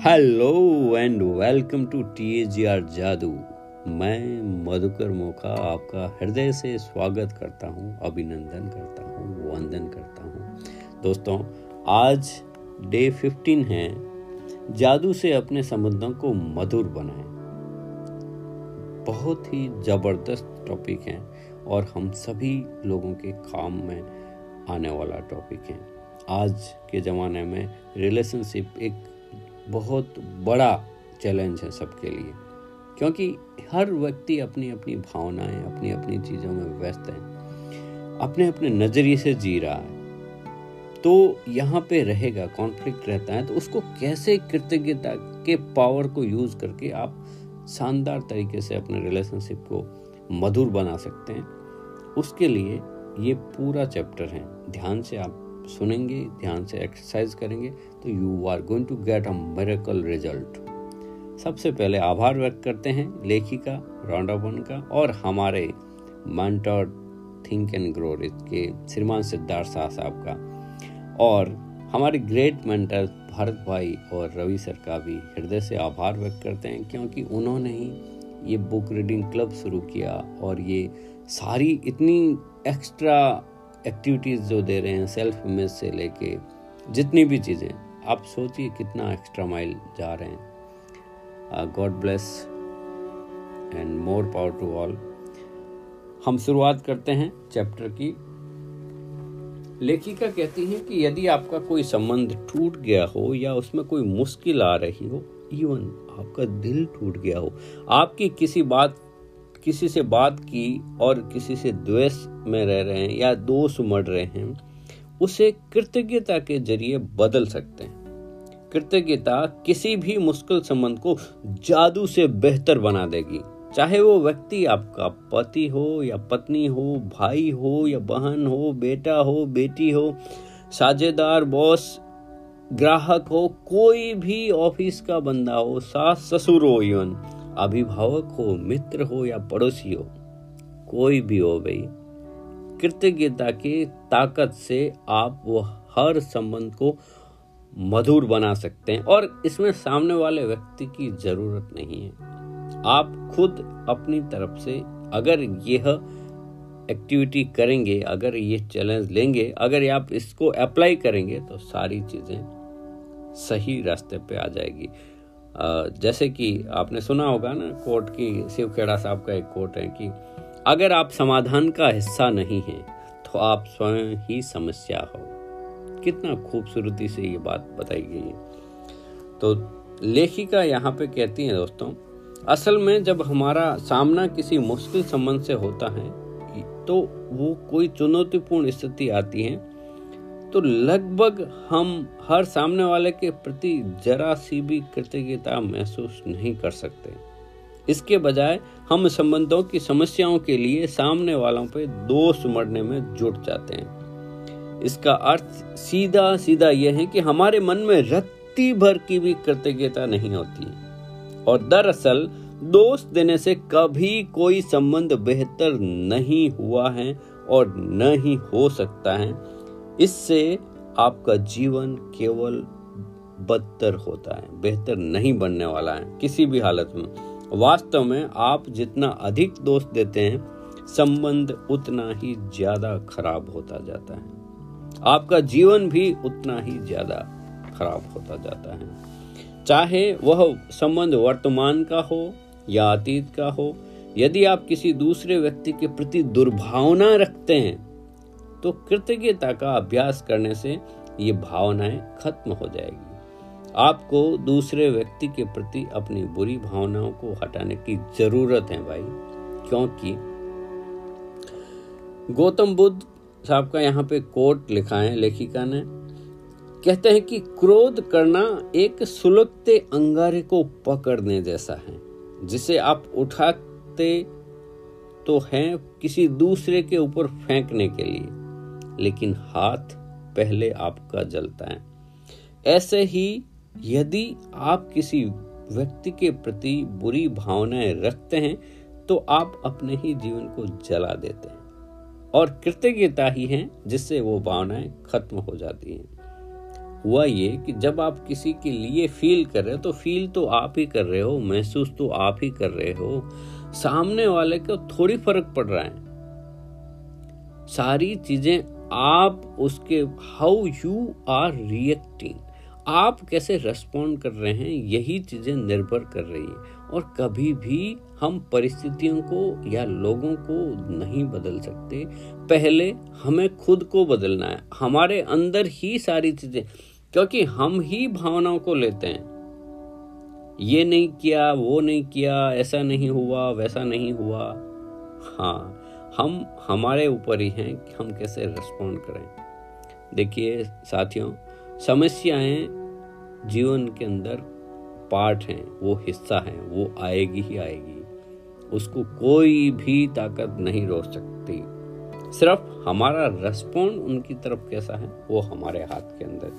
Hello and welcome to T Jadoo. मैं मधुकर मोखा आपका हृदय से स्वागत करता हूँ, अभिनंदन करता हूँ, वंदन करता हूँ। दोस्तों आज डे 15 है। जादू से अपने संबंधों को मधुर बनाएँ। बहुत ही ज़बरदस्त टॉपिक है और हम सभी लोगों के काम में आने वाला टॉपिक है। आज के ज़माने में रिलेशनशिप एक बहुत बड़ा चैलेंज है सबके लिए। क्योंकि हर व्यक्ति अपनी अपनी भावनाएँ अपनी अपनी चीज़ों में व्यस्त है अपने अपने नज़रिए से जी रहा है। तो यहाँ पे रहेगा कॉन्फ्लिक्ट रहता है तो उसको कैसे कृतज्ञता के पावर को यूज़ करके आप शानदार तरीके से अपने रिलेशनशिप को मधुर बना सकते हैं, उसके लिए ये पूरा चैप्टर है। ध्यान से आप सुनेंगे, ध्यान से एक्सरसाइज करेंगे तो you are going to get a miracle result सबसे पहले आभार व्यक्त करते हैं लेखिका रॉन्डाबन का और हमारे मेंटर थिंक एंड ग्रो के श्रीमान सिद्धार्थ शाह साहब का। और हमारे ग्रेट मेंटर भारत भाई और रवि सर का भी हृदय से आभार व्यक्त करते हैं क्योंकि उन्होंने ही ये बुक रीडिंग क्लब शुरू किया और ये सारी इतनी एक्स्ट्रा एक्टिविटीज़ जो दे रहे हैं, सेल्फ इमेज से लेके जितनी भी चीज़ें, आप सोचिए कितना एक्स्ट्रा माइल जा रहे हैं। God bless and more power to all हम शुरुआत करते हैं चैप्टर की। लेखिका कहती है कि यदि आपका कोई संबंध टूट गया हो या उसमें कोई मुश्किल आ रही हो इवन आपका दिल टूट गया हो, आपकी किसी बात किसी से बात की और किसी से द्वेष में रह रहे हैं या दोष उमड़ रहे हैं, उसे कृतज्ञता के ज़रिए बदल सकते हैं। कृतज्ञता किसी भी मुश्किल संबंध को जादू से बेहतर बना देगी। चाहे वो व्यक्ति आपका पति हो या पत्नी हो, भाई हो या बहन हो, बेटा हो, बेटी हो, साझेदार, बॉस, ग्राहक हो, कोई भी ऑफ़िस का बंदा हो, सास, ससुर हो इवन अभिभावक हो, मित्र हो या पड़ोसी हो, कोई भी हो भाई, कृतज्ञता की ताकत से आप वो हर संबंध को मधुर बना सकते हैं। और इसमें सामने वाले व्यक्ति की ज़रूरत नहीं है। आप खुद अपनी तरफ़ से अगर यह एक्टिविटी करेंगे, अगर ये चैलेंज लेंगे, अगर आप इसको अप्लाई करेंगे तो सारी चीज़ें सही रास्ते पे आ जाएगी। जैसे कि आपने सुना होगा ना, कोर्ट की शिव खेड़ा साहब का एक कोर्ट है कि अगर आप समाधान का हिस्सा नहीं हैं तो आप स्वयं ही समस्या हो। कितना खूबसूरती से ये बात बताई गई है। तो लेखिका यहाँ पे कहती हैं, दोस्तों, असल में जब हमारा सामना किसी मुश्किल संबंध से होता है तो वो कोई चुनौतीपूर्ण स्थिति आती है तो लगभग हम हर सामने वाले के प्रति जरा सी भी कृतज्ञता महसूस नहीं कर सकते। इसके बजाय हम संबंधों की समस्याओं के लिए सामने वालों पर दोष मरने में जुट जाते हैं। इसका अर्थ सीधा सीधा यह है कि हमारे मन में रत्ती भर की भी कृतज्ञता नहीं होती। और दरअसल दोष देने से कभी कोई संबंध बेहतर नहीं हुआ है और न ही हो सकता है। इससे आपका जीवन केवल बदतर होता है, बेहतर नहीं बनने वाला है, किसी भी हालत में। वास्तव में आप जितना अधिक दोष देते हैं, संबंध उतना ही ज़्यादा खराब होता जाता है। आपका जीवन भी उतना ही ज़्यादा खराब होता जाता है। चाहे वह संबंध वर्तमान का हो या अतीत का हो, यदि आप किसी दूसरे व्यक्ति के प्रति दुर्भावना रखते हैं तो कृतज्ञता का अभ्यास करने से ये भावनाएँ खत्म हो जाएगी। आपको दूसरे व्यक्ति के प्रति अपनी बुरी भावनाओं को हटाने की ज़रूरत है भाई, क्योंकि गौतम बुद्ध साहब का यहाँ पे कोट लिखा है, लेखिका ने, कहते हैं कि क्रोध करना एक सुलगते अंगारे को पकड़ने जैसा है, जिसे आप उठाते तो हैं किसी दूसरे के ऊपर फेंकने के लिए। लेकिन हाथ पहले आपका जलता है। ऐसे ही यदि आप किसी व्यक्ति के प्रति बुरी भावनाएँ रखते हैं तो आप अपने ही जीवन को जला देते हैं और कृतज्ञता ही है, जिससे वो भावनाएँ खत्म हो जाती हैं। हुआ ये कि जब आप किसी के लिए फील कर रहे हो तो फील तो आप ही कर रहे हो, महसूस तो आप ही कर रहे हो। सामने वाले को थोड़ी फ़र्क पड़ रहा है। सारी चीज़ें आप उसके हाउ यू आर रिएक्टिंग आप कैसे रेस्पॉन्ड कर रहे हैं, यही चीज़ें निर्भर कर रही है। और कभी भी हम परिस्थितियों को या लोगों को नहीं बदल सकते। पहले हमें खुद को बदलना है। हमारे अंदर ही सारी चीज़ें, क्योंकि हम ही भावनाओं को लेते हैं। ये नहीं किया, वो नहीं किया, ऐसा नहीं हुआ, वैसा नहीं हुआ। हाँ हम, हमारे ऊपर ही हैं कि हम कैसे रिस्पॉन्ड करें। देखिए साथियों, समस्याएँ जीवन के अंदर पार्ट हैं, वो हिस्सा हैं, वो आएगी ही आएगी। उसको कोई भी ताकत नहीं रोक सकती। सिर्फ़ हमारा रेस्पॉन्ड उनकी तरफ़ कैसा है, वो हमारे हाथ के अंदर।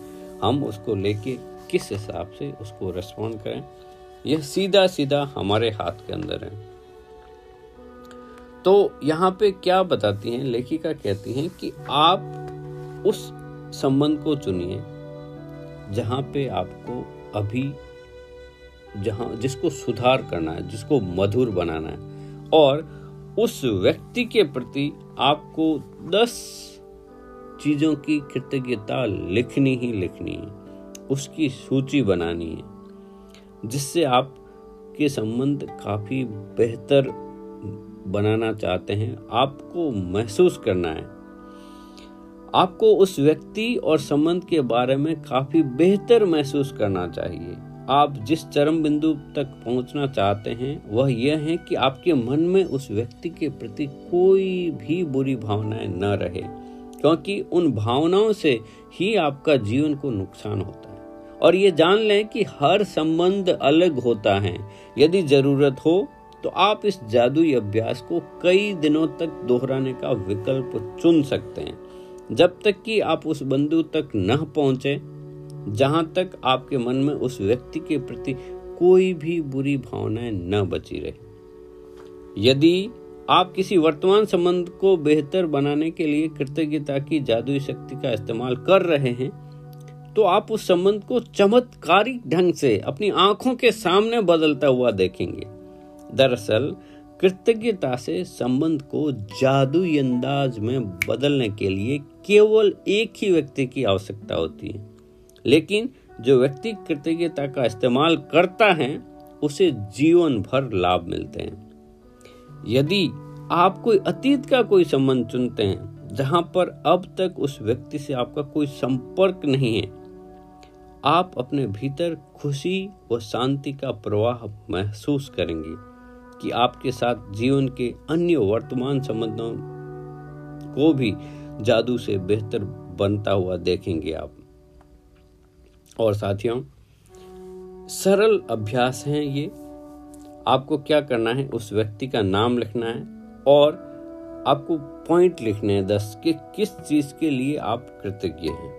हम उसको लेके किस हिसाब से उसको रेस्पॉन्ड करें, यह सीधा सीधा हमारे हाथ के अंदर है। तो यहाँ पे क्या बताती हैं, लेखिका कहती हैं कि आप उस संबंध को चुनिए जहाँ पे आपको अभी जहाँ जिसको सुधार करना है, जिसको मधुर बनाना है और उस व्यक्ति के प्रति आपको दस चीज़ों की कृतज्ञता लिखनी ही लिखनी है, उसकी सूची बनानी है, जिससे आप के संबंध काफ़ी बेहतर बनाना चाहते हैं, आपको महसूस करना है। आपको उस व्यक्ति और संबंध के बारे में काफ़ी बेहतर महसूस करना चाहिए। आप जिस चरम बिंदु तक पहुँचना चाहते हैं, वह यह है कि आपके मन में उस व्यक्ति के प्रति कोई भी बुरी भावनाएँ न रहे, क्योंकि उन भावनाओं से ही आपका जीवन को नुकसान होता है। और ये जान लें कि हर संबंध अलग होता है। यदि ज़रूरत हो तो आप इस जादुई अभ्यास को कई दिनों तक दोहराने का विकल्प चुन सकते हैं। जब तक कि आप उस बंधु तक न पहुँचे, जहाँ तक आपके मन में उस व्यक्ति के प्रति कोई भी बुरी भावनाएँ न बची रहे। यदि आप किसी वर्तमान संबंध को बेहतर बनाने के लिए कृतज्ञता की जादुई शक्ति का इस्तेमाल कर रहे हैं तो आप उस संबंध को चमत्कारिक ढंग से अपनी आँखों के सामने बदलता हुआ देखेंगे। दरअसल, कृतज्ञता से संबंध को जादुई अंदाज में बदलने के लिए केवल एक ही व्यक्ति की आवश्यकता होती है। लेकिन, जो व्यक्ति कृतज्ञता का इस्तेमाल करता है, उसे जीवन भर लाभ मिलते हैं। यदि आप कोई अतीत का कोई संबंध चुनते हैं, जहाँ पर अब तक उस व्यक्ति से आपका कोई संपर्क नहीं है, आप अपने भीतर खुशी व शांति का प्रवाह महसूस करेंगे। कि आपके साथ जीवन के अन्य वर्तमान संबंधों को भी जादू से बेहतर बनता हुआ देखेंगे आप। और साथियों, सरल अभ्यास हैं ये। आपको क्या करना है? उस व्यक्ति का नाम लिखना है और आपको पॉइंट लिखने हैं दस कि किस चीज़ के लिए आप कृतज्ञ हैं।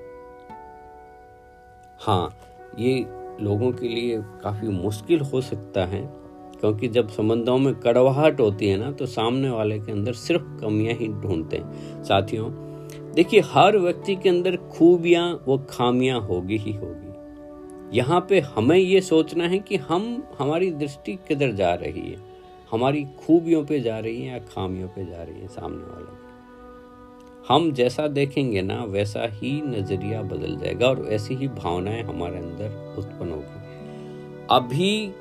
हाँ ये लोगों के लिए काफ़ी मुश्किल हो सकता है। क्योंकि जब संबंधों में कड़वाहट होती है ना तो सामने वाले के अंदर सिर्फ़ कमियाँ ही ढूंढते हैं। साथियों, देखिए, हर व्यक्ति के अंदर खूबियाँ, व खामियाँ होगी ही होगी। यहाँ पे हमें ये सोचना है कि हम, हमारी दृष्टि किधर जा रही है? हमारी खूबियों पे जा रही है या खामियों पे जा रही है सामने वाले हम जैसा देखेंगे ना, वैसा ही नज़रिया बदल जाएगा और ऐसी ही भावनाएँ हमारे अंदर उत्पन्न होगी। अभी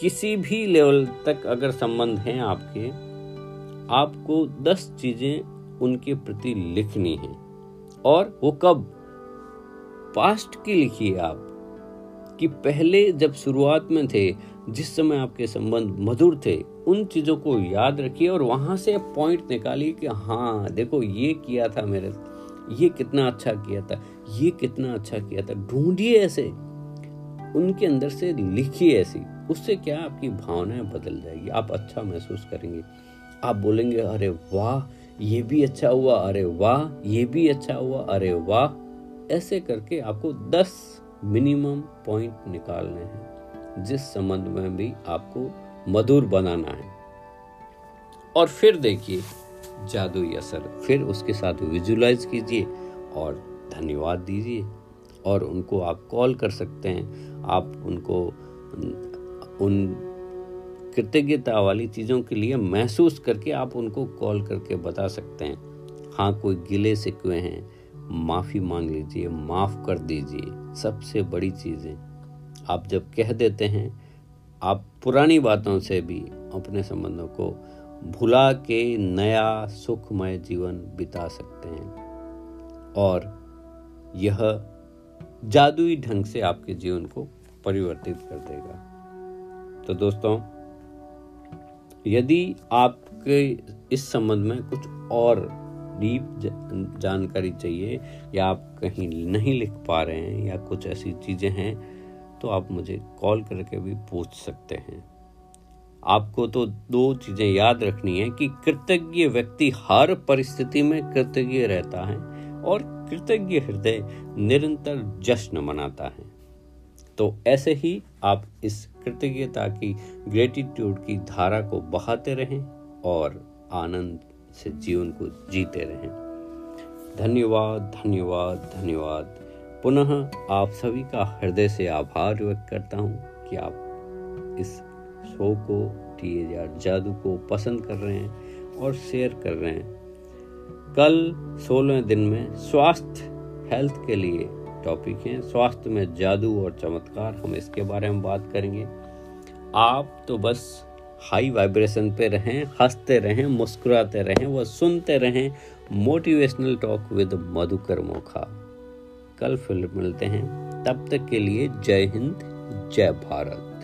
किसी भी लेवल तक अगर संबंध हैं आपके, आपको दस चीज़ें उनके प्रति लिखनी है। और वो कब? पास्ट की लिखिए आप, कि पहले जब शुरुआत में थे, जिस समय आपके संबंध मधुर थे, उन चीज़ों को याद रखिए और वहाँ से पॉइंट निकालिए कि हाँ देखो, ये किया था मेरे, ये कितना अच्छा किया था, ये कितना अच्छा किया था। ढूंढिए ऐसे, उनके अंदर से लिखिए ऐसी। उससे क्या आपकी भावनाएँ बदल जाएगी? आप अच्छा महसूस करेंगे। आप बोलेंगे, अरे वाह, ये भी अच्छा हुआ, अरे वाह, ये भी अच्छा हुआ, अरे वाह। ऐसे करके आपको 10 मिनिमम पॉइंट निकालने हैं, जिस संबंध में भी आपको मधुर बनाना है। और फिर देखिए, जादुई असर। फिर उसके साथ विजुलाइज कीजिए और धन्यवाद दीजिए। और उनको आप कॉल कर सकते हैं। आप उनको उन कृतज्ञता वाली चीज़ों के लिए महसूस करके आप उनको कॉल करके बता सकते हैं। हाँ कोई गिले से क्यों हैं? माफ़ी मांग लीजिए, माफ़ कर दीजिए। सबसे बड़ी चीज़ें आप जब कह देते हैं, आप पुरानी बातों से भी अपने संबंधों को भुला के नया सुखमय जीवन बिता सकते हैं। और यह जादुई ढंग से आपके जीवन को परिवर्तित कर देगा। तो दोस्तों, यदि आपके इस संबंध में कुछ और डीप जानकारी चाहिए, या आप कहीं नहीं लिख पा रहे हैं, या कुछ ऐसी चीज़ें हैं तो आप मुझे कॉल करके भी पूछ सकते हैं। आपको तो दो चीज़ें याद रखनी है कि कृतज्ञ व्यक्ति हर परिस्थिति में कृतज्ञ रहता है और कृतज्ञ हृदय निरंतर जश्न मनाता है। तो ऐसे ही आप इस कृतज्ञता की ग्रेटिट्यूड की धारा को बहाते रहें और आनंद से जीवन को जीते रहें। धन्यवाद धन्यवाद धन्यवाद। पुनः आप सभी का हृदय से आभार व्यक्त करता हूँ कि आप इस शो को टी जादू को पसंद कर रहे हैं और शेयर कर रहे हैं। कल सोलह दिन में स्वास्थ्य हेल्थ के लिए टॉपिक हैं। स्वास्थ्य में जादू और चमत्कार, हम इसके बारे में बात करेंगे। आप तो बस हाई वाइब्रेशन पे रहें, हँसते रहें, मुस्कुराते रहें, व सुनते रहें motivational talk with Madhukar Mokha. कल फ़िल्म मिलते हैं। तब तक के लिए जय हिंद, जय भारत।